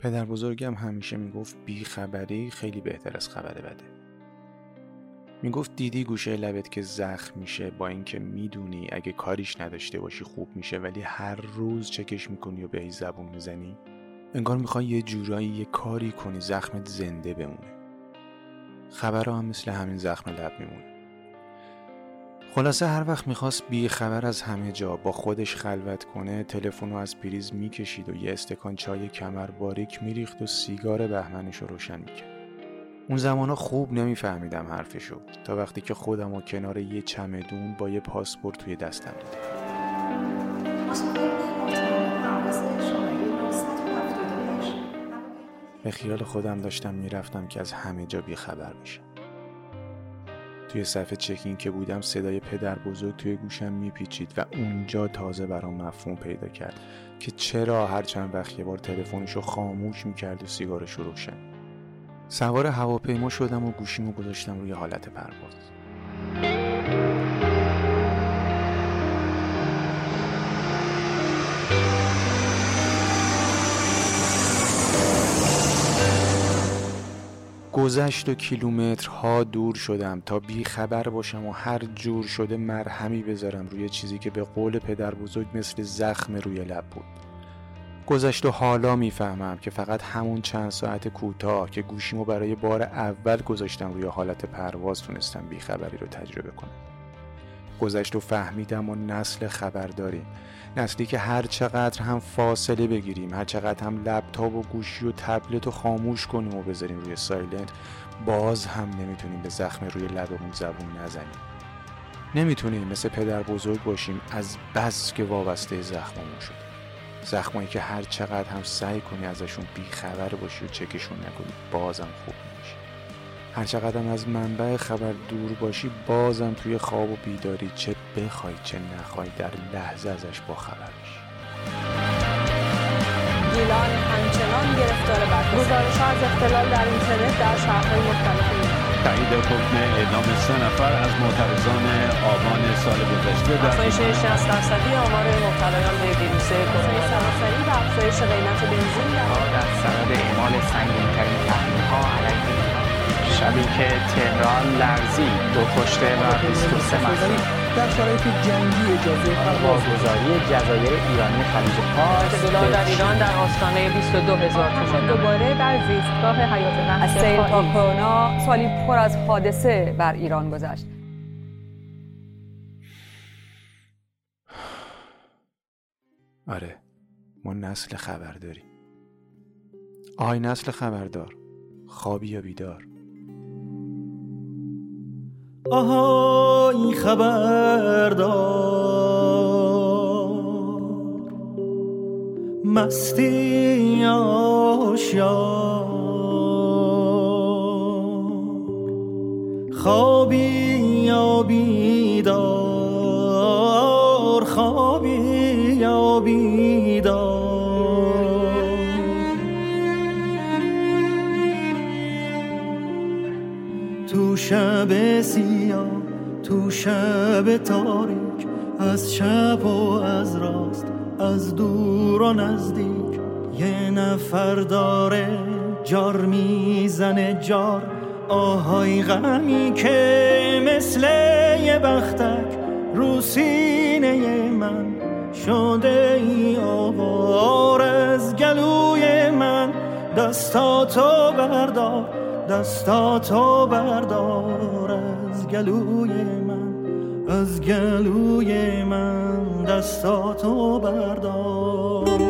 پدر بزرگم همیشه می‌گفت بی خبری خیلی بهتر از خبر بده. می‌گفت دیدی گوشه لبت که زخم میشه با اینکه می‌دونی اگه کاریش نداشته باشی خوب میشه ولی هر روز چکش می‌کنی و بهش زبون می‌زنی؟ انگار می‌خوای یه جورایی یه کاری کنی زخمت زنده بمونه. خبرها هم مثل همین زخم لب میمونه. خلاصه هر وقت می‌خواست بی خبر از همه جا با خودش خلوت کنه تلفن رو از پریز می‌کشید و یه استکان چای کمر باریک میریخت و سیگار بهمنش رو روشن می‌کرد. اون زمانا خوب نمیفهمیدم حرفشو. تا وقتی که خودم و کنار یه چمدون با یه پاسپورت توی دستم دیدم. به خیال خودم داشتم می‌رفتم که از همه جا بیخبر میشم توی صفحه چکین که بودم صدای پدر بزرگ توی گوشم میپیچید و اونجا تازه برام مفهوم پیدا کرد که چرا هر چند وقت یه بار تلفنشو خاموش می‌کرد و سیگارش رو روشن. سوار هواپیما شدم و گوشیمو گذاشتم روی حالت پرواز. گذشت و کیلومترها دور شدم تا بی خبر باشم و هر جور شده مرهمی بذارم روی چیزی که به قول پدر بزرگ مثل زخم روی لب بود. گذشت و حالا می‌فهمم که فقط همون چند ساعت کوتاه که گوشیمو برای بار اول گذاشتم روی حالت پرواز تونستم بیخبری رو تجربه کنم. گذشت و فهمیدم و نسل خبر داریم نسلی که هر چقدر هم فاصله بگیریم هر چقدر هم لپتاپ و گوشی و تبلت رو خاموش کنیم و بذاریم روی سایلنت باز هم نمی‌تونیم به زخم روی لبمون زبون نزنیم. نمی‌تونیم مثل پدر بزرگ باشیم از بس که وابسته زخممون شد. زخمایی که هر چقدر هم سعی کنی ازشون بیخبر باشی و چکشون نکنی بازم خوب هر چقدر هم از منبع خبر دور باشی بازم توی خواب و بیداری چه بخوای چه نخوای در لحظه ازش با خبر میشی گیلان همچنان گرفتار بد گزارش از اختلال در اینترنت در شهرهای مختلف تایید حکم اعدام سه نفر از معترضان آبان سال گذشته در افزایش 60 درصدی آمار مبتلایان به ویروس کرونا. سراسری و افزایش قیمت بنزین در سند اعمال سنگینترین تحریم‌ها علیه شبی که تهران لرزی دو کشته و 23 مصری در شرایط جنگی اجازه واگذاری جزایر ایرانی خلیج فارس دلار در ایران در آستانه 22 هزار تومان دوباره در زیستگاه حیات وحش از سیل تا کرونا سالی پر از حادثه بر ایران گذشت. آره ما نسل خبر داریم آهای نسل خبردار. خوابی یا بیدار. آهای خبردار مستی آشیار خوابی یا بیدار خوابی یا شب سیاه تو شب تاریک از شب و از راست از دور و نزدیک. یه نفر داره جار می‌زنه جار آهای غمی که مثل یه بختک رو سینه من. شده ای آوار از گلوی من دستاتو بردار. دستاتو بردار از گلوی من از گلوی من دستاتو بردار.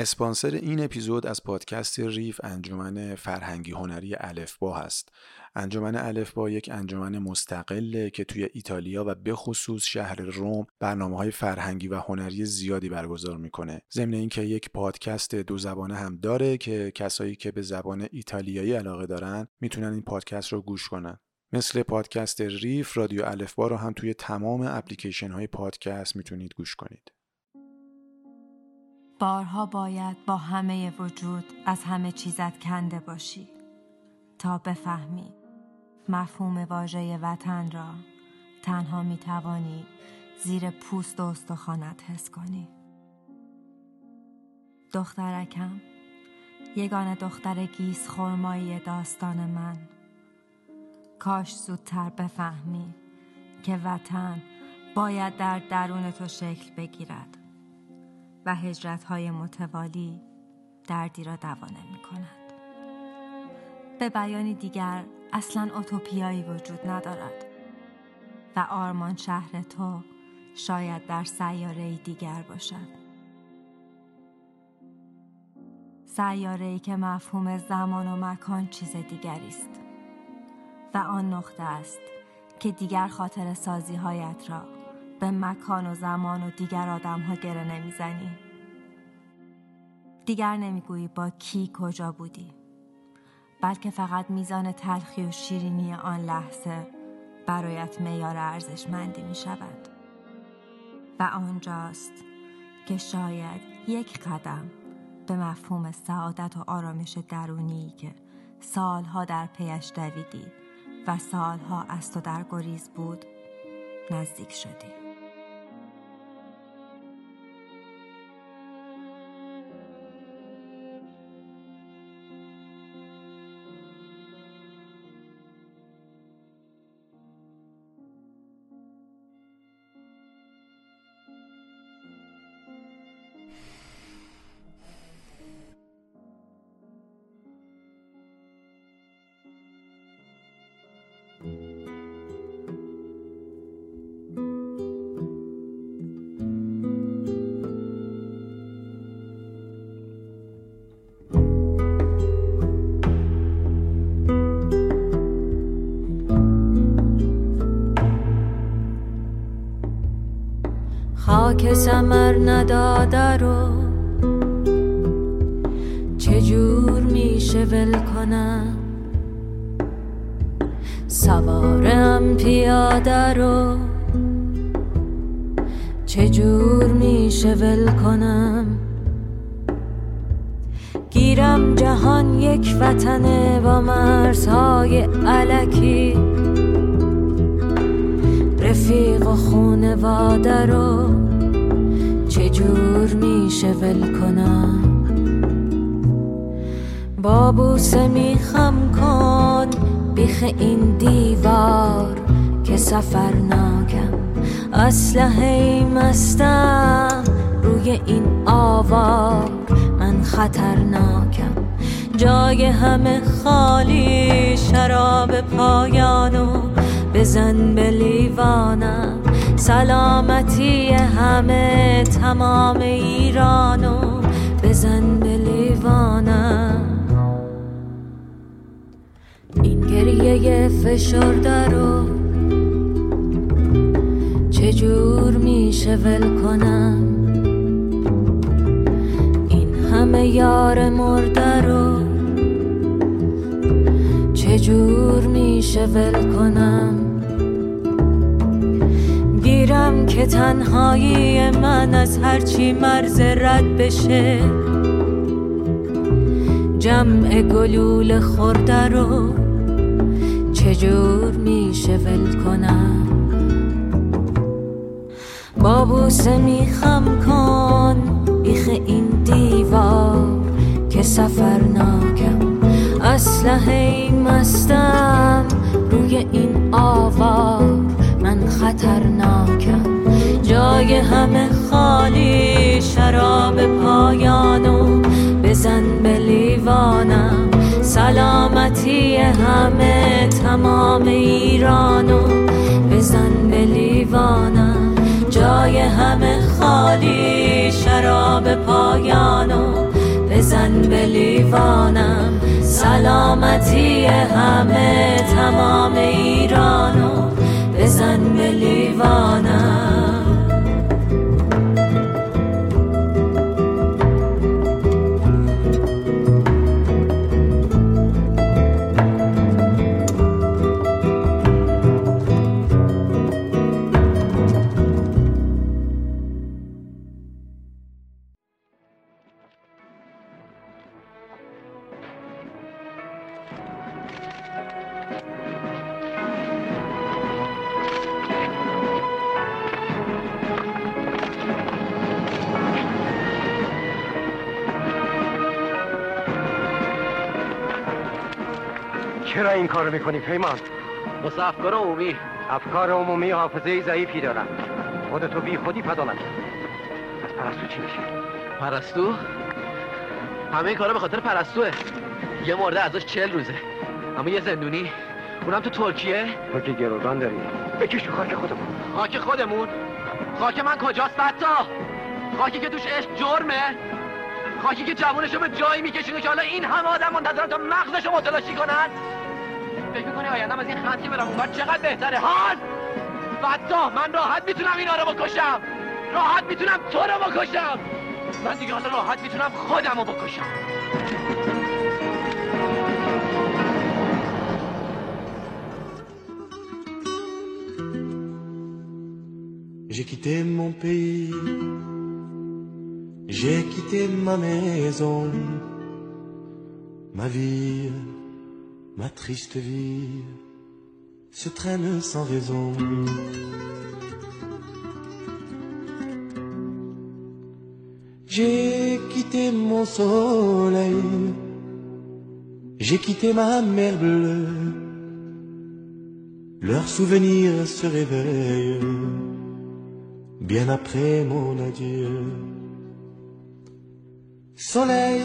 اسپانسر این اپیزود از پادکست ریف انجمن فرهنگی هنری الفبا هست. انجمن الفبا یک انجمن مستقله که توی ایتالیا و به خصوص شهر روم برنامه های فرهنگی و هنری زیادی برگزار می‌کنه. ضمن اینکه یک پادکست دو زبانه هم داره که کسایی که به زبان ایتالیایی علاقه دارن می‌تونن این پادکست رو گوش کنن. مثل پادکست ریف رادیو الفبا رو هم توی تمام اپلیکیشن های پادکست می‌تونید گوش کنید. بارها باید با همه وجود از همه چیزت کنده باشی تا بفهمی مفهوم واژه وطن را تنها می توانی زیر پوست و استخوانت حس کنی. دخترکم یگان دختر گیس خرمایی داستان من. کاش زودتر بفهمی که وطن باید در درون تو شکل بگیرد. و هجرت های متوالی دردی را دوا نمی کند. به بیانی دیگر اصلا اوتوپیایی وجود ندارد و آرمان شهر تو شاید در سیاره دیگر باشد. سیاره ای که مفهوم زمان و مکان چیز دیگری است و آن نقطه است که دیگر خاطر سازی هایت را به مکان و زمان و دیگر آدم ها گره نمی‌زنی. دیگر نمی‌گویی با کی کجا بودی. بلکه فقط میزان تلخی و شیرینی آن لحظه برایت میار ارزشمندی می شود و آنجاست که شاید یک قدم به مفهوم سعادت و آرامش درونی که سالها در پیش دویدی و سالها از تو در گریز بود نزدیک شدی. خاک سمر نداده رو چجور میشه ول کنم؟ سوارم پیاده رو چجور میشه ول کنم؟ گیرم جهان یک وطنه با مرزهای علکی. رفیق و خونواده رو چجور میشه ول کنم؟ با بوسه میخم کن بیخ این دیوار که سفر ناکم. اسلحه مستم روی این آوار من خطرناکم. جای همه خالی شراب پایانو بزن به لیوانم. سلامتی همه تمام ایرانو بزن به لیوانم این گریه فشرده رو چجور میشه ول کنم؟ این همه یار مرده رو چجور میشه ول کنم؟ گیرم که تنهایی من از هرچی مرز رد بشه. جمع گلول خورده رو چجور میشه ول کنم؟ با میخم کن بیخ این دیوار که سفرناکم. اسلحه مستم روی این آوار. خطرناکم جای همه خالی شراب پایانو بزن به لیوانم سلامتی همه تمام ایرانو بزن به لیوانم جای همه خالی شراب پایانو بزن به لیوانم سلامتی همه تمام ایرانو بزن به لیوانم. پیمان؟ افکار عمومی افکار عمومی حافظه ضعیفی دارن. خودتو بی خودی پدالت. از پرستو چی میشه؟ پرستو؟ همه این کارا به خاطر پرستوه. یه مرده ازش چل روزه. اما یه زندونی. اونم تو ترکیه. تو که گروگان داری. بکش تو خاک خودمون. خاک خودمون؟ خاک من کجاست حتی خاکی که توش عشق جرمه. خاکی که جوونشو به جایی میکشونه که حالا این همه آدم منتظرن تا مغزشو متلاشی کنن. فکر می‌کنی آیندم از این خط که برم اونور چقدر بهتره؟ حال! فتا من راحت می‌تونم اینا رو بکشم! راحت می‌تونم تو رو بکشم! من دیگه حالا راحت می‌تونم خودم رو بکشم! J'ai quitté mon pays, j'ai quitté ma maison, ma vie, ma triste vie se traîne sans raison. J'ai quitté mon soleil, j'ai quitté ma mer bleue, leurs souvenirs se réveillent bien après mon adieu. Soleil,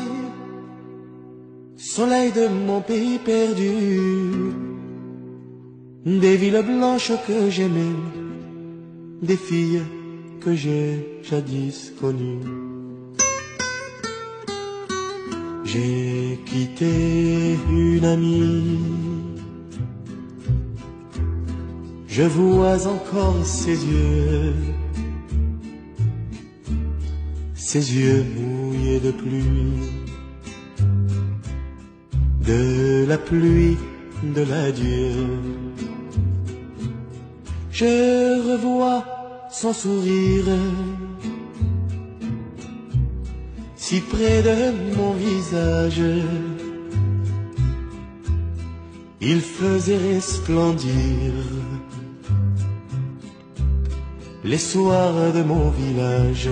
soleil de mon pays perdu, des villes blanches que j'aimais, des filles que j'ai jadis connues. J'ai quitté une amie, je vois encore ses yeux. Ses yeux mouillés de pluie, de la pluie de l'adieu. Je revois son sourire, si près de mon visage, il faisait resplendir les soirs de mon village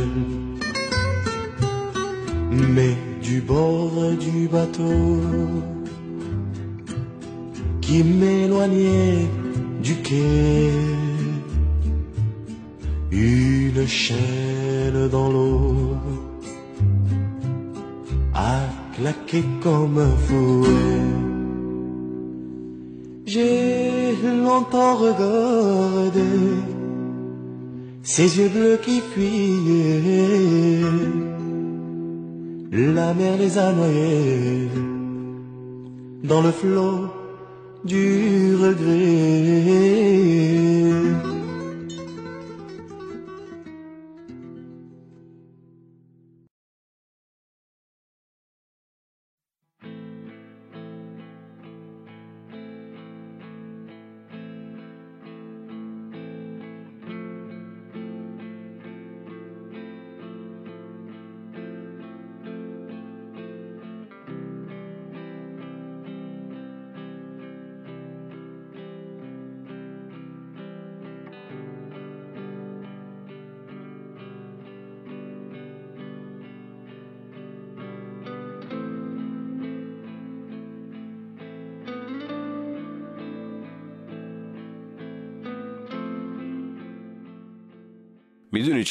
mais du bord du bateau qui m'éloignait du quai. Une chaîne dans l'eau a claqué comme un fouet. J'ai longtemps regardé ses yeux bleus qui fuyaient la mer les a noyés dans le flot du regret.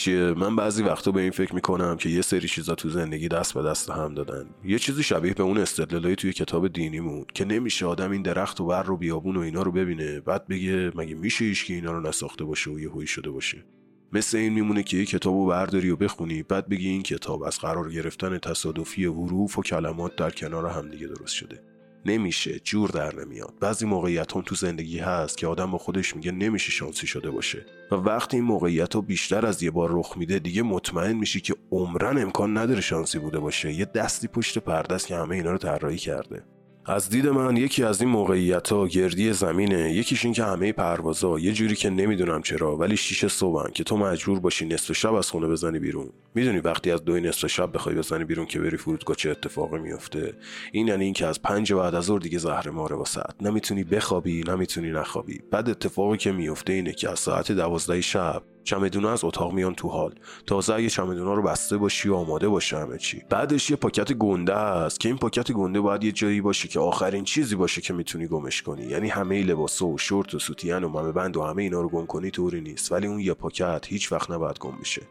چیه من بعضی وقتا به این فکر می‌کنم که یه سری چیزا تو زندگی دست به دست هم دادن. یه چیزی شبیه به اون استدلالای توی کتاب دینیمون که نمیشه آدم این درخت و بر رو بیابون و اینا رو ببینه. بعد بگه مگه میشه ایش که اینا رو نساخته باشه و یه شده باشه. مثل این میمونه که یه کتاب رو برداری و بخونی بعد بگی این کتاب از قرار گرفتن تصادفی حروف و کلمات در کنار همدیگه درست شده. نمیشه جور در نمیاد. بعضی موقعیت هم تو زندگی هست که آدم با خودش میگه نمیشه شانسی شده باشه. و وقتی این موقعیت ها بیشتر از یه بار رخ میده دیگه مطمئن میشی که عمرن امکان نداره شانسی بوده باشه. یه دستی پشت پرده که همه اینا رو طراحی کرده. از دید من یکی از این موقعیت ها گردی زمینه یکیش این که همه پروازا یه جوری که نمی‌دونم چرا ولی شیشه صبحن که تو مجبور باشی نصف شب از خونه بزنی بیرون. می‌دونی وقتی از دوی نصف شب بخوای بزنی بیرون که بری فرودگاه چه اتفاقی میفته این یعنی اینکه از پنج بعد از ظهر دیگه زهر ماره واسط نمی‌تونی بخوابی نمی‌تونی نخوابی. بعد اتفاقی که میفته اینه که از ساعت دوازده شب چمدونا از اتاق میان تو حال. تازه اگه چمدونا رو بسته باشی و آماده باشه همه چی. بعدش یه پاکت گنده است که این پاکت گنده باید یه جایی باشه که آخرین چیزی باشه که می‌تونی گمش کنی. یعنی همه لباسا و شورت و سوتین و ممه بند و همه اینا رو گم کنی طوری نیست. ولی اون یه پاکت هیچ وقت نباید گم بشه.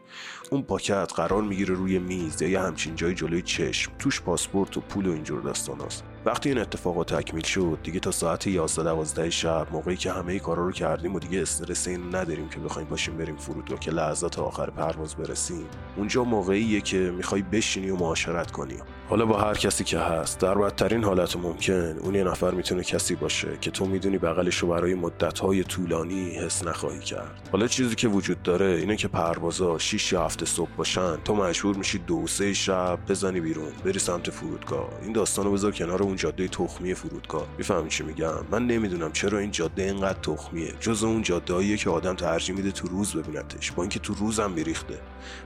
اون پاکت قرار می‌گیره روی میز یا یه همچین جای جلوی چشم. توش پاسپورت و پول و اینجور داستاناست. وقتی این اتفاقات تکمیل شد دیگه تا ساعت 11 12 شب موقعی که همه کارا رو کردیم و دیگه استرس این نداریم که بخوایم باشیم بریم فرودگاه که لحظات آخر پرواز برسیم. اونجا موقعیه که می‌خوای بشینی و معاشرت کنی. حالا با هر کسی که هست در بدترین حالت ممکن اون یه نفر می‌تونه کسی باشه که تو می‌دونی بغلش رو برای مدتهای طولانی حس نخواهی کرد. حالا چیزی که وجود داره اینه که پروازا 6 یا هفته صبح باشن تو مجبور میشی دو سه شب بزنی بیرون بری سمت فرودگاه. این داستانو بذار کنار اون جاده تخمی فرودگاه. می‌فهمی چی میگم؟ من نمی‌دونم چرا این جاده اینقدر تخمیه. جز اون جادهاییه که آدم ترجیح میده تو روز ببینتش با اینکه تو روزم میریخته.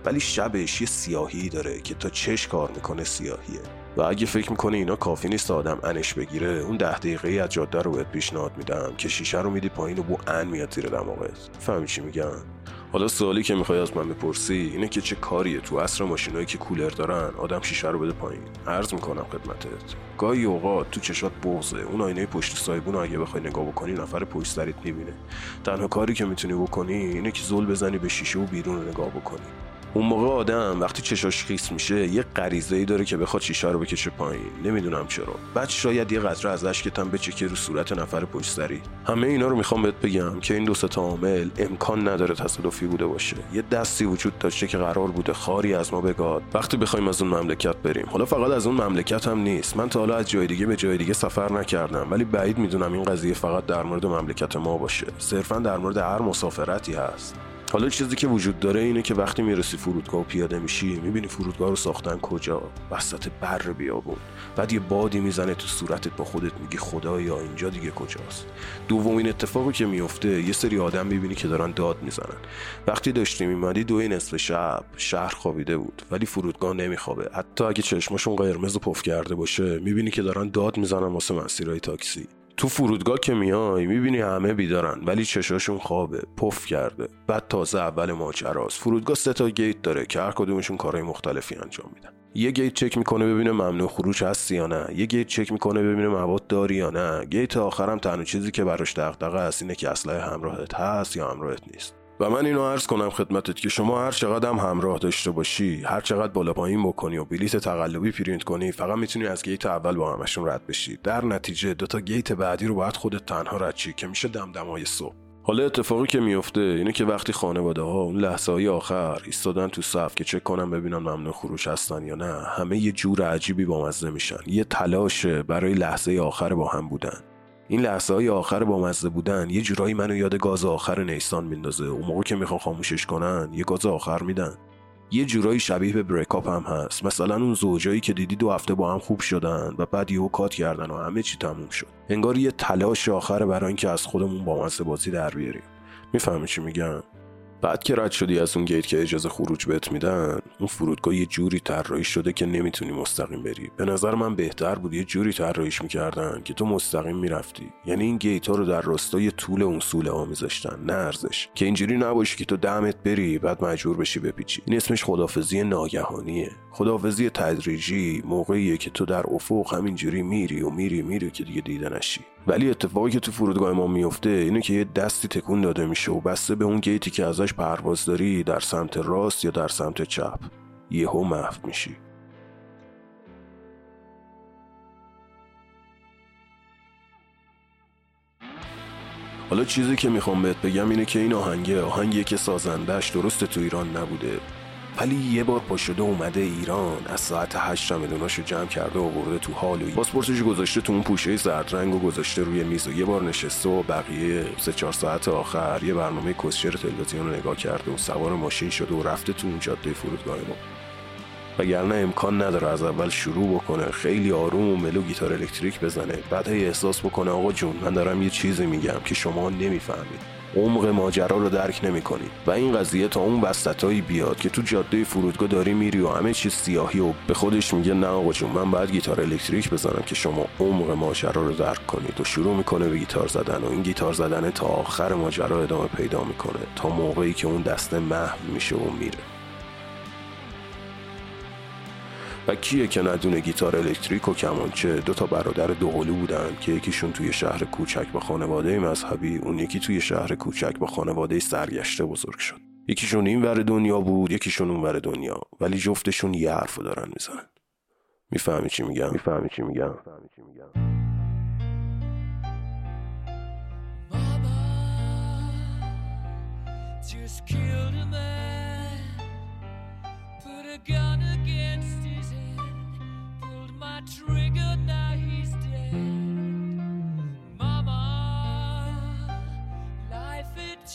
ولی شبش یه سیاهی داره که تا چش کار می‌کنه سیاهیه و اگه فکر می‌کنه اینا کافی نیست آدم انش بگیره اون ده دقیقه از جاده رو بهت پیشنهاد میدم که شیشه رو میدی پایین و بو ان میاد زیر دماغت. فهمی چی میگم؟ حالا سوالی که می‌خوای از من بپرسی اینه که چه کاریه تو عصر ماشینایی که کولر دارن آدم شیشه رو بده پایین. عرض می‌کنم خدمتت. گاهی اوقات تو چشات بغزه اون آینه پشت سایبون اگه بخوای نگاه بکنی نفر پشت سرت می‌بینه. تنها کاری که می‌تونی بکنی اینه که زل بزنی به شیشه و بیرون رو نگاه بکنی. اون موقع آدم وقتی چشاش خیس میشه یه غریزه ای داره که بخواد شیشه رو بکشه پایین. نمی‌دونم چرا. بعد شاید یه قطره از اشکتم بچکه رو صورت نفر پشت سری همه اینا رو می‌خوام بهت بگم که این دو تا عامل امکان نداره تصادفی بوده باشه. یه دستی وجود داشته که قرار بوده خاری از ما بگاد. وقتی بخوایم از اون مملکت بریم. حالا فقط از اون مملکت هم نیست. من تا حالا از جای دیگه به جای دیگه سفر نکردم. ولی بعید می‌دونم این قضیه فقط در مورد مملکت ما باشه. صرفا در مورد هر مسافرتی هست. حالا چیزی که وجود داره اینه که وقتی می‌رسی فرودگاه و پیاده میشی می‌بینی فرودگاه رو ساختن کجا؟ وسط بر بیابون. بعد یه بادی می‌زنه تو صورتت با خودت میگی خدایا اینجا دیگه کجاست؟ دومین اتفاقی که میفته یه سری آدم می‌بینی که دارن داد می‌زنن. وقتی داشتی میمدی دوی نصف شب شهر خوابیده بود ولی فرودگاه نمیخوابه. حتی اگه چشمشون قرمز و پف کرده باشه می‌بینی که دارن داد می‌زنن واسه مسیرهای تاکسی. تو فرودگاه که میای می‌بینی همه بیدارن ولی چشاشون خوابه پف کرده. بعد تازه اول ماجراست. فرودگاه سه تا گیت داره که هر کدومشون کارهای مختلفی انجام میدن. یه گیت چک می‌کنه ببینه ممنوع خروج هست یا نه. یه گیت چک می‌کنه ببینه مواد داری یا نه. گیت آخرم تنها چیزی که براش دغدغه است اینه که اسلحه همراهت هست یا همراهت نیست. و من اینو عرض کنم خدمتت که شما هر چقدر هم همراه داشته باشی هر چقدر بالا پایین بکنی و بلیت تقلبی پرینت کنی فقط می‌تونی از گیت اول با همشون رد بشی. در نتیجه دوتا گیت بعدی رو باید خودت تنها رد شی که میشه دمدمای صبح. حالا اتفاقی که میفته اینه که وقتی خانواده ها اون لحظه های آخر ایستادن تو صف که چک کنن ببینن ممنوع خروج هستن یا نه همه یه جور عجیبی با مزه میشن. یه تلاش برای لحظه آخر با هم بودن. این لحظه های آخر با مزه بودن یه جورایی منو یاد گاز آخر نیسان میندازه. اون موقع که می‌خوان خاموشش کنن یه گاز آخر میدن. یه جورایی شبیه به بریکاپ هم هست. مثلا اون زوجایی که دیدی دو هفته با هم خوب شدن و بعد یهو کات کردن و همه چی تموم شد. انگار یه تلاش آخر برای اینکه از خودمون با مزه بازی در بیاریم. می‌فهمی چی میگم؟ بعد که رد شدی از اون گیت که اجازه خروج بهت میدن اون فرودگاه یه جوری طراحی شده که نمی‌تونی مستقیم بری. به نظر من بهتر بود یه جوری طراحیش می‌کردن که تو مستقیم می‌رفتی. یعنی این گیت ها رو در راستای طول اون سوله ها میذاشتن نه ارزش. که اینجوری نباشی که تو دمت بری بعد مجبور بشی بپیچی. این اسمش خدافزی ناگهانیه. خدافزی تدریجی موقعیه که تو در افق همینجوری میری و میری میری که دیگه دیده ولی اتفاقی که تو فرودگاه ما میفته اینه که یه دستی تکون داده میشه و بسته به اون گیتی که ازش پرواز داری در سمت راست یا در سمت چپ. یهو محو میشی. حالا چیزی که می‌خوام بهت بگم اینه که این آهنگه آهنگیه که سازندش درست تو ایران نبوده. ولی یه بار پا شده اومده ایران از ساعت هشت چمدوناشو جمع کرده و آورده تو هال و پاسپورتش گذاشته تو اون پوشه زرد رنگ و گذاشته روی میز و یه بار نشسته و بقیه سه چهار ساعت آخر یه برنامه کسشر تلویزیون رو نگاه کرده و سوار ماشین شده و رفته تو اون جاده فرودگاه ما. وگرنه امکان نداره از اول شروع بکنه خیلی آروم و mellow گیتار الکتریک بزنه بعد احساس بکنه آقا جون من دارم یه چیزی میگم که شما نمی‌فهمید. عمق ماجرا رو درک نمی‌کنید و این قضیه تا اون وسطایی بیاد که تو جاده فرودگاه داری میری و همه چیز سیاهه و به خودش میگه نه آقا جون من باید گیتار الکتریک بزنم که شما عمق ماجرا رو درک کنید و شروع می‌کنه به گیتار زدن و این گیتار زدن تا آخر ماجرا ادامه پیدا می‌کنه تا موقعی که اون دسته محو میشه و میره. و کیه که ندونه گیتار الکتریک و کمانچه؟ دو تا برادر دوقلو بودن که یکیشون توی شهر کوچک با خانواده مذهبی اون یکی توی شهر کوچک با خانواده سرگشته بزرگ شد. یکیشون این ور دنیا بود یکیشون اون ور دنیا. ولی جفتشون یه حرفو دارن می‌زنن. می‌فهمی چی میگم؟ می‌فهمی چی میگم؟ Just killed a man, put a gun against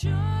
just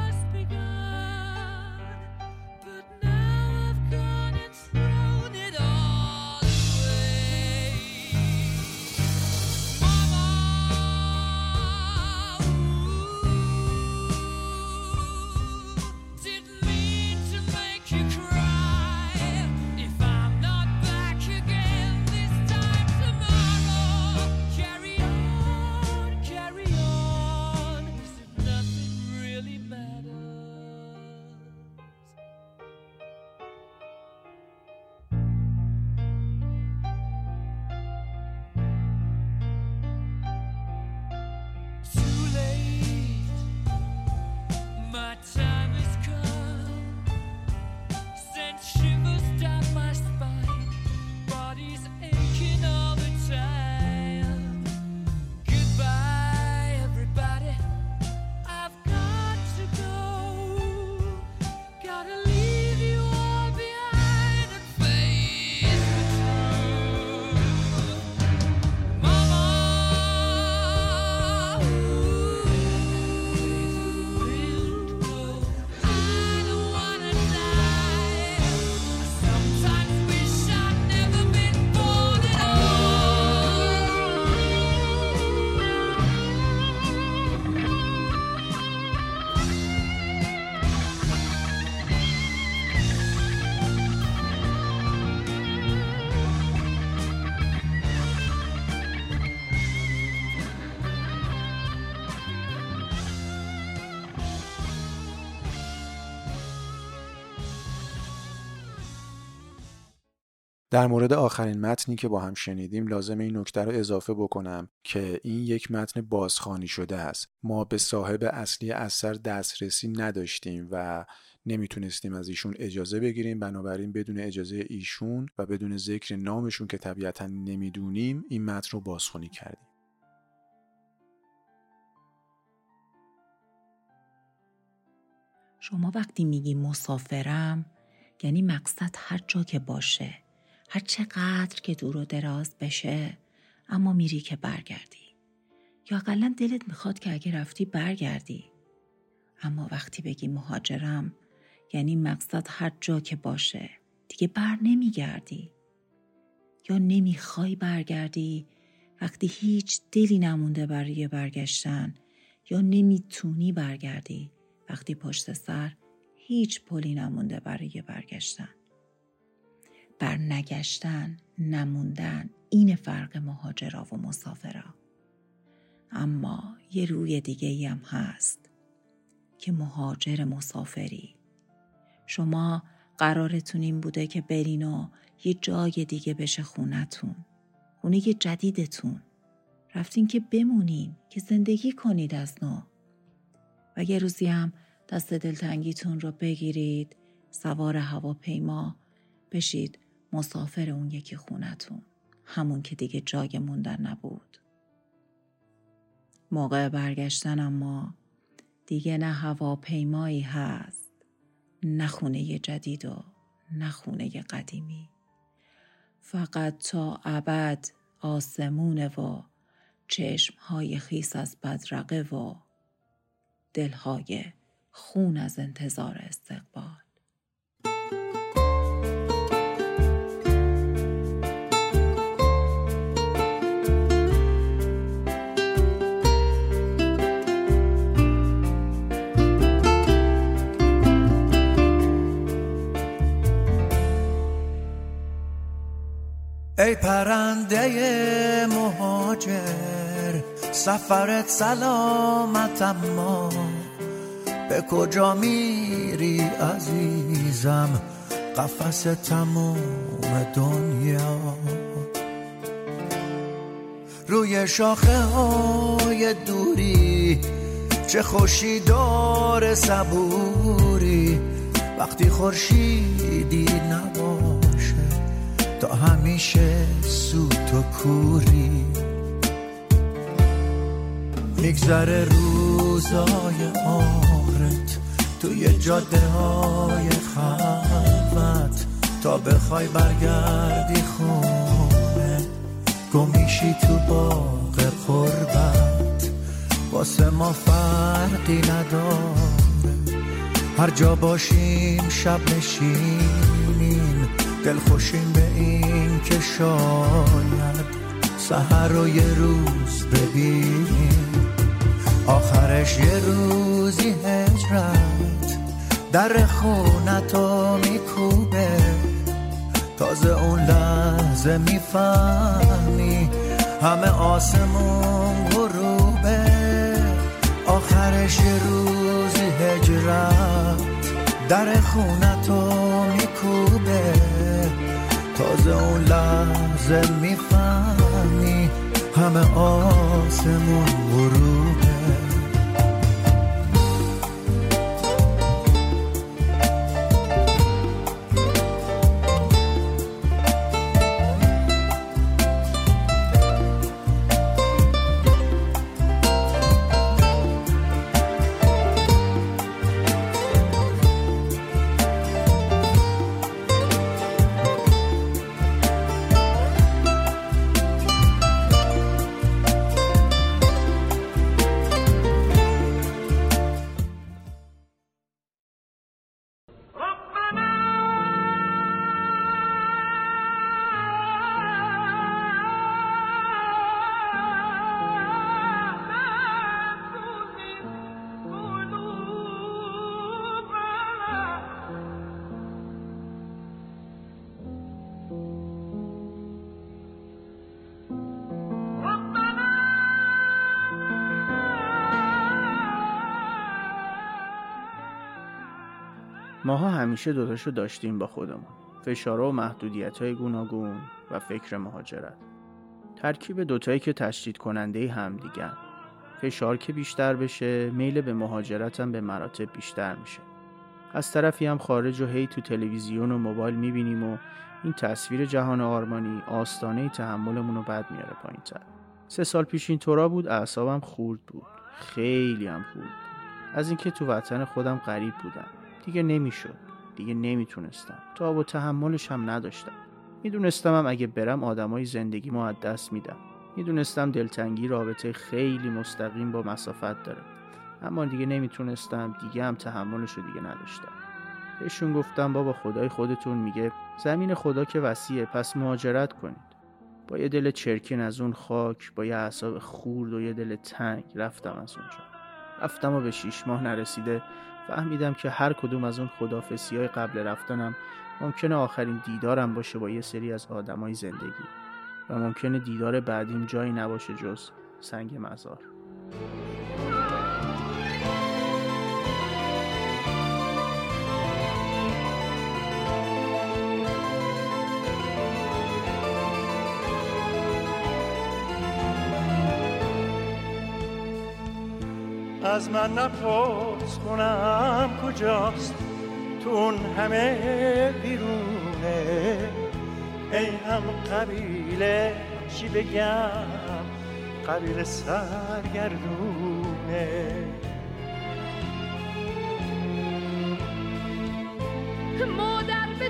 در مورد آخرین متنی که با هم شنیدیم لازم این نکته رو اضافه بکنم که این یک متن بازخوانی شده است. ما به صاحب اصلی اثر دسترسی نداشتیم و نمی‌تونستیم از ایشون اجازه بگیریم. بنابراین بدون اجازه ایشون و بدون ذکر نامشون که طبیعتا نمی‌دونیم این متن رو بازخوانی کردیم. شما وقتی میگی مسافرم یعنی مقصد هر جا که باشه. هر چقدر که دور و دراز بشه اما میری که برگردی. یا اقلا دلت می‌خواد که اگه رفتی برگردی. اما وقتی بگی مهاجرم یعنی مقصد هر جا که باشه دیگه بر نمیگردی. یا نمی‌خوای برگردی وقتی هیچ دلی نمونده برای برگشتن یا نمی‌تونی برگردی وقتی پشت سر هیچ پلی نمونده برای برگشتن. بر نگشتن نموندن این فرق مهاجرا و مسافرا. اما یه روی دیگه هم هست که مهاجر مسافری. شما قرارتون این بوده که برین و یه جای دیگه بشه خونتون خونه جدیدتون. رفتین که بمونین که زندگی کنید از نو. و یه روزی هم دست دلتنگیتون رو بگیرید سوار هواپیما بشید. مسافر اون یکی خونتون. همون که دیگه جای موندن نبود. موقع برگشتن اما دیگه نه هواپیمایی هست نه خونه جدید و نه خونه قدیمی. فقط تا ابد آسمونه و چشمهای خیس از بدرقه و دلهای خون از انتظار استقبال. ای پرنده مهاجر سفرت سلامت اما. به کجا میری عزیزم؟ قفس تموم دنیا. روی شاخه های دوری چه خوشی دار صبوری. وقتی خورشیدی نباشه تا همیشه سوت و کوری. میگذره روزای آخرت توی جاده های خلوت تا بخوای برگردی خونه. گمیشی تو باغ قربت واسه ما فرقی نداره. هر جا باشیم شب نشینیم. دل خوشیم به این که شاید سهر رو یه روز ببینیم آخرش یه روزی هجرت در خونتو میکوبه. تازه اون لحظه می‌فهمی همه آسمون غروبه. آخرش یه روزی هجرت در خونتو تازه اون لحظه می‌فهمی همه آسمون غروبه ماها همیشه دوتاشو داشتیم با خودمون. فشارها و محدودیت های گوناگون و فکر مهاجرت. ترکیب دوتایی که تشدید کننده هم دیگن فشار که بیشتر بشه میل به مهاجرتم به مراتب بیشتر میشه. از طرفی هم خارج و هی تو تلویزیون و موبایل می‌بینیم و این تصویر جهان آرمانی آستانه تحملمون رو بد میاره پایین تر سه سال پیش این طورا بود اعصابم خورد بود. خیلی هم خورد از اینکه تو وطن خودم غریب بودم. دیگه نمی‌شد. دیگه نمی‌تونستم. تا و تحملش هم نداشتم. می‌دونستم هم اگه برم آدمای زندگی ما از دست میدم می‌دونستم دلتنگی رابطه خیلی مستقیم با مسافت داره. اما دیگه نمی‌تونستم. دیگه هم تحملش رو دیگه نداشتم. بهشون گفتم بابا خدای خودتون میگه زمین خدا که وسیعه پس مهاجرت کنید. با یه دل چرکین از اون خاک با یه اعصاب خورد و یه دل تنگ رفتم از اونجا. رفتم و به شیش ماه نرسیده فهمیدم که هر کدوم از اون خدافسی های قبل رفتنم ممکنه آخرین دیدارم باشه با یه سری از آدمای زندگی و ممکنه دیدار بعدیم جایی نباشه جز سنگ مزار. از من نپرس کنم کجاست تون همه بیرونه. ای هم قبیله چی بگم؟ قبیله سرگردونه. مادر به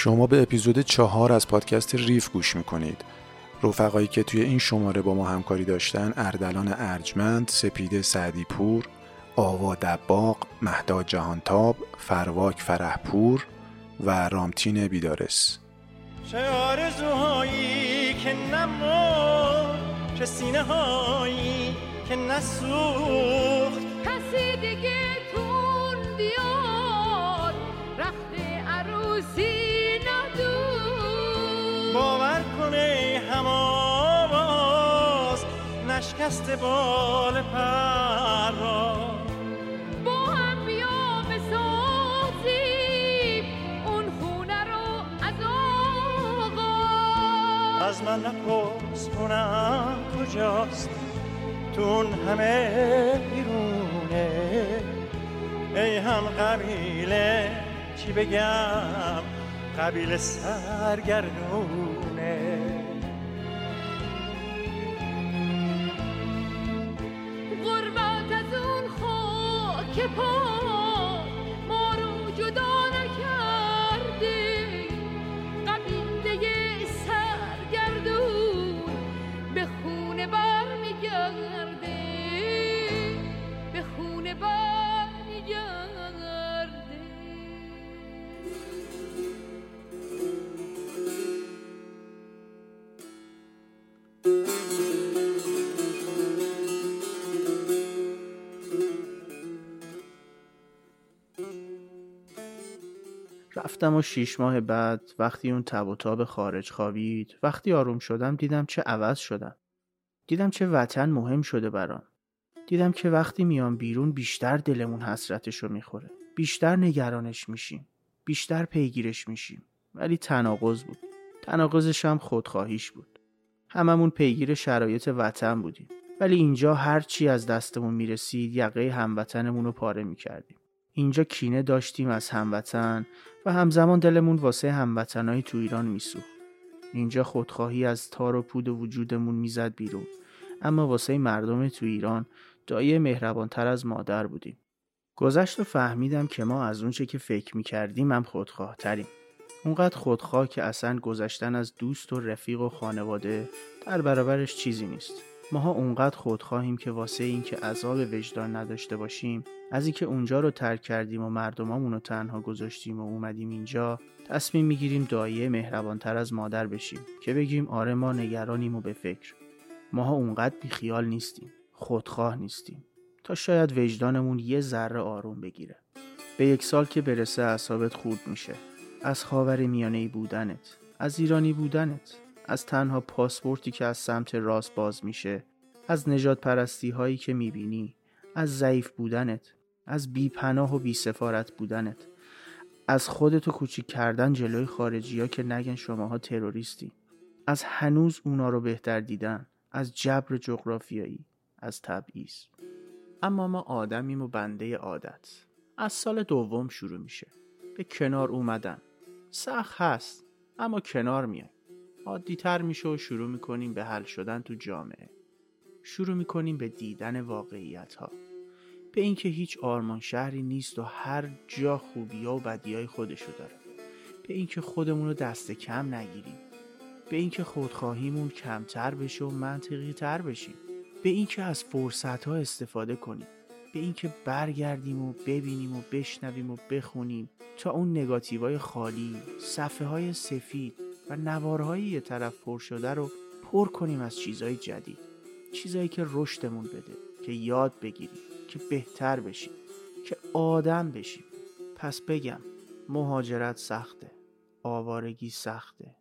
شما به اپیزود چهار از پادکست ریف گوش می‌کنید. رفقایی که توی این شماره با ما همکاری داشتن اردلان ارجمند، سپیده سعدی پور، آوا دباغ، مهدا جهانتاب، فرواک فرهپور و رامتین بیدارس. چه آرزوهایی که نمرد چه سینه هایی که نسوخت کسی دیگه تون بیاد رخت عروسی نشکست بال پرواز با هم بیا بسازیم اون خونه رو از آقا. از من نپرس کنم کجاست؟ تون همه بیرونه. ای هم قبیله چی بگم؟ قبیله سرگردونه خاک پا رفتم و شیش ماه بعد وقتی اون تب و تاب خارج خوابید وقتی آروم شدم دیدم چه عوض شدم. دیدم چه وطن مهم شده برام. دیدم که وقتی میام بیرون بیشتر دلمون حسرتشو می‌خوره. بیشتر نگرانش میشیم. بیشتر پیگیرش میشیم. ولی تناقض بود. تناقضش هم خودخواهیش بود. هممون پیگیر شرایط وطن بودیم. ولی اینجا هر چی از دستمون می‌رسید یقه هموطنمون رو پاره می‌کردیم. اینجا کینه داشتیم از هموطن و همزمان دلمون واسه هموطنایی تو ایران میسوخت. اینجا خودخواهی از تار و پود وجودمون می‌زد بیرون اما واسه مردم تو ایران دایه مهربانتر از مادر بودیم. گذشت و فهمیدم که ما از اونچه که فکر می‌کردیم هم خودخواه تریم. اونقدر خودخواه که اصلا گذشتن از دوست و رفیق و خانواده در برابرش چیزی نیست. ماها اونقدر خودخواهیم که واسه اینکه عذاب وجدان نداشته باشیم از اینکه اونجا رو ترک کردیم و مردمامون رو تنها گذاشتیم و اومدیم اینجا تصمیم می‌گیریم دایه مهربانتر از مادر بشیم که بگیم آره ما نگرانیم و به فکر. ماها اونقدر بیخیال نیستیم خودخواه نیستیم تا شاید وجدانمون یه ذره آروم بگیره. به یک سال که برسه اعصابت خورد میشه. از خاور میانه بودنت از ایرانی بودنت. از تنها پاسپورتی که از سمت راست باز میشه از نجات پرستی هایی که می‌بینی از ضعیف بودنت از بی پناه و بی سفارت بودنت از خودتو کوچیک کردن جلوی خارجی ها که نگن شماها تروریستی از هنوز اونا رو بهتر دیدن از جبر جغرافیایی از تبعیض. اما ما آدمیم و بنده عادت. از سال دوم شروع میشه. به کنار اومدن. سخت هست اما کنار میای عادی تر میشه و شروع می‌کنیم به حل شدن تو جامعه. شروع می‌کنیم به دیدن واقعیت ها به اینکه هیچ آرمان شهری نیست و هر جا خوبی ها و بدی های خودشو داره. به اینکه خودمون رو دست کم نگیریم. به اینکه خودخواهیمون کمتر بشه و منطقی تر بشیم. به اینکه از فرصت ها استفاده کنیم. به اینکه برگردیم و ببینیم و بشنویم و بخونیم تا اون نگاتیوهای خالی صفحه های سفید و نوارهای یه طرف پر شده رو پر کنیم از چیزهای جدید. چیزایی که رشدمون بده که یاد بگیریم که بهتر بشیم که آدم بشیم. پس بگم مهاجرت سخته آوارگی سخته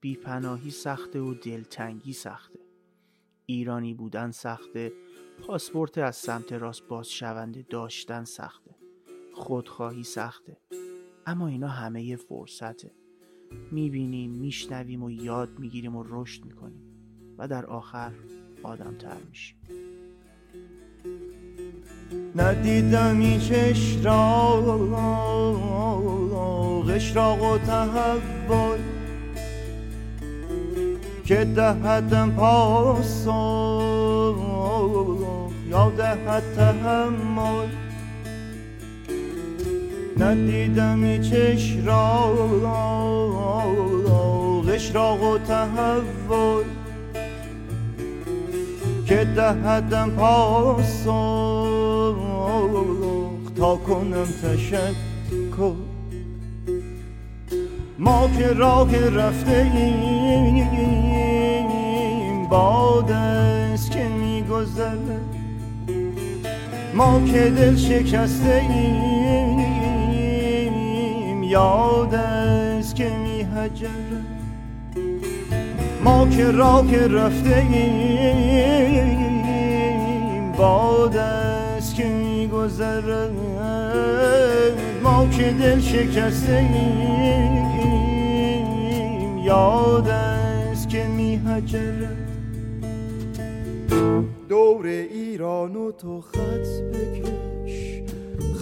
بیپناهی سخته و دلتنگی سخته. ایرانی بودن سخته پاسپورت از سمت راست باز شونده داشتن سخته. خودخواهی سخته. اما اینا همه یه فرصته. می‌بینیم میشنویم و یاد می‌گیریم و رشد می‌کنیم و در آخر آدم تر میشیم. ندیدم این چش را اشراق و تحول که دهدم پاسخ یا دهد تحمل. ندیدم این چش را اشراق و تحول که دهدم پاسخ تا کنم تشکر. ما که راه رفته ایم باد است که میگذره. ما که دل شکسته ایم یاد است که میهجره ما که راه رفته ایم باد است که میگذره ما که دل شکسته ایم یاد است که میهجره دور ایران و تو خط بکش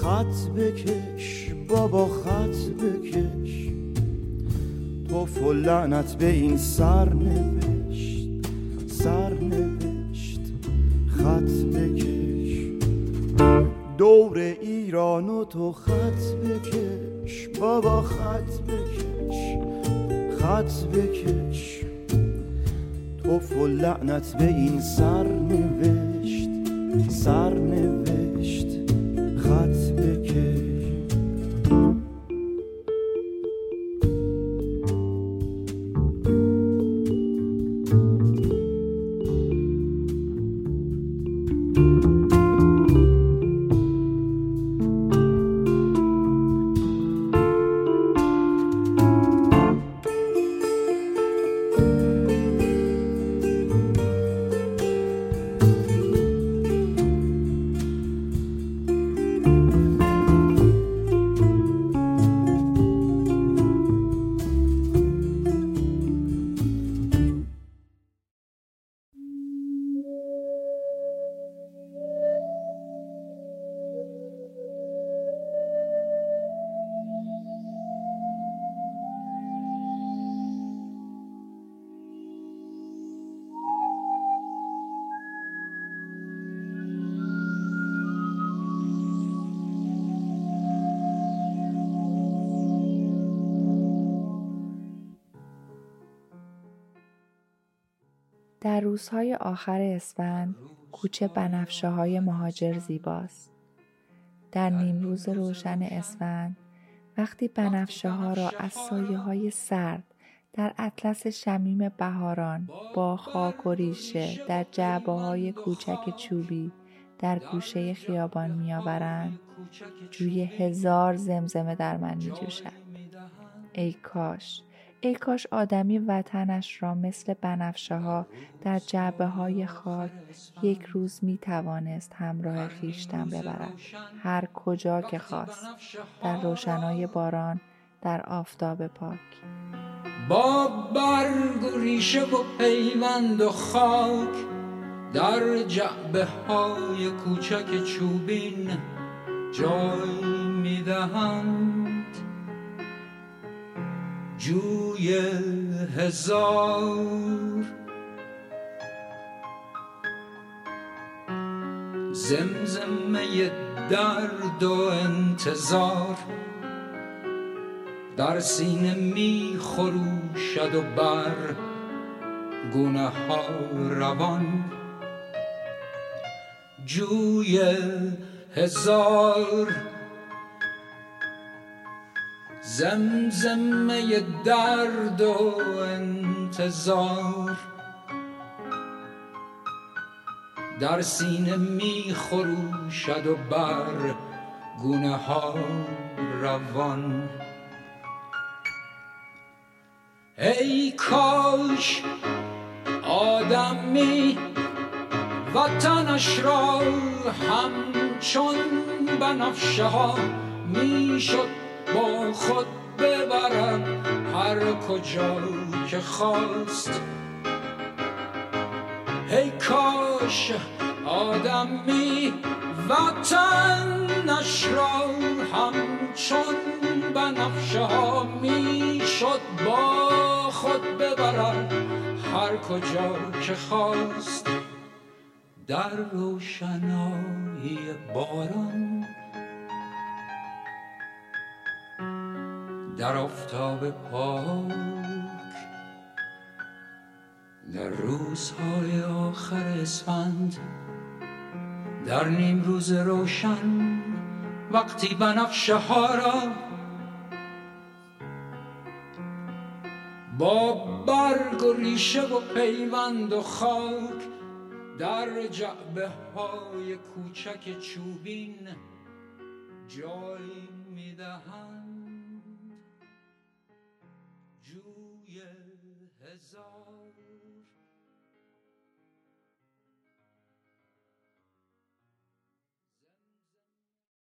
خط بکش. بابا خط بکش. تو لعنت به این سر نوشت سر نوشت. خط بکش. دور ایران و تو خط بکش. بابا خط بکش خط بکش. تو لعنت به این سر نوشت سر نوشت. روزهای آخر اسفند کوچه بنفشه های مهاجر زیباست. در نیمروز روشن اسفند وقتی بنفشه ها را از سایه های سرد در اطلس شمیم بهاران با خاک و ریشه در جعبه های کوچک چوبی در گوشه خیابان میآورند جوی هزار زمزمه در من می جوشد. ای کاش ای کاش آدمی وطنش را مثل بنفشه ها در جعبه های خاک یک روز می توانست همراه خیشتن ببرد. هر کجا که خواست. در روشنای باران در آفتاب پاک. با برگ و ریشه و پیوند و خاک در جعبه های کوچک چوبین جای می‌دهند. جوی هزار. زمزمه درد و انتظار در سینه می خروشد و بر گونه ها روان. جوی هزار زمزمه درد و انتظار. در سینه می خروشد و بر گونه ها روان. ای کاش آدمی وطنش را همچون بنفشه ها می‌شد با خود ببرد هر کجا که خواست. ای کاش آدمی وطنش را همچون بنفشه ها می‌شد با خود ببرد هر کجا که خواست. در روشنایی باران در آفتاب پاک در روزهای آخر اسفند در نیم روز روشن وقتی بنفشه ها را با برگ و ریشه و پیوند و خاک در جعبه های کوچک چوبین جای می‌دهند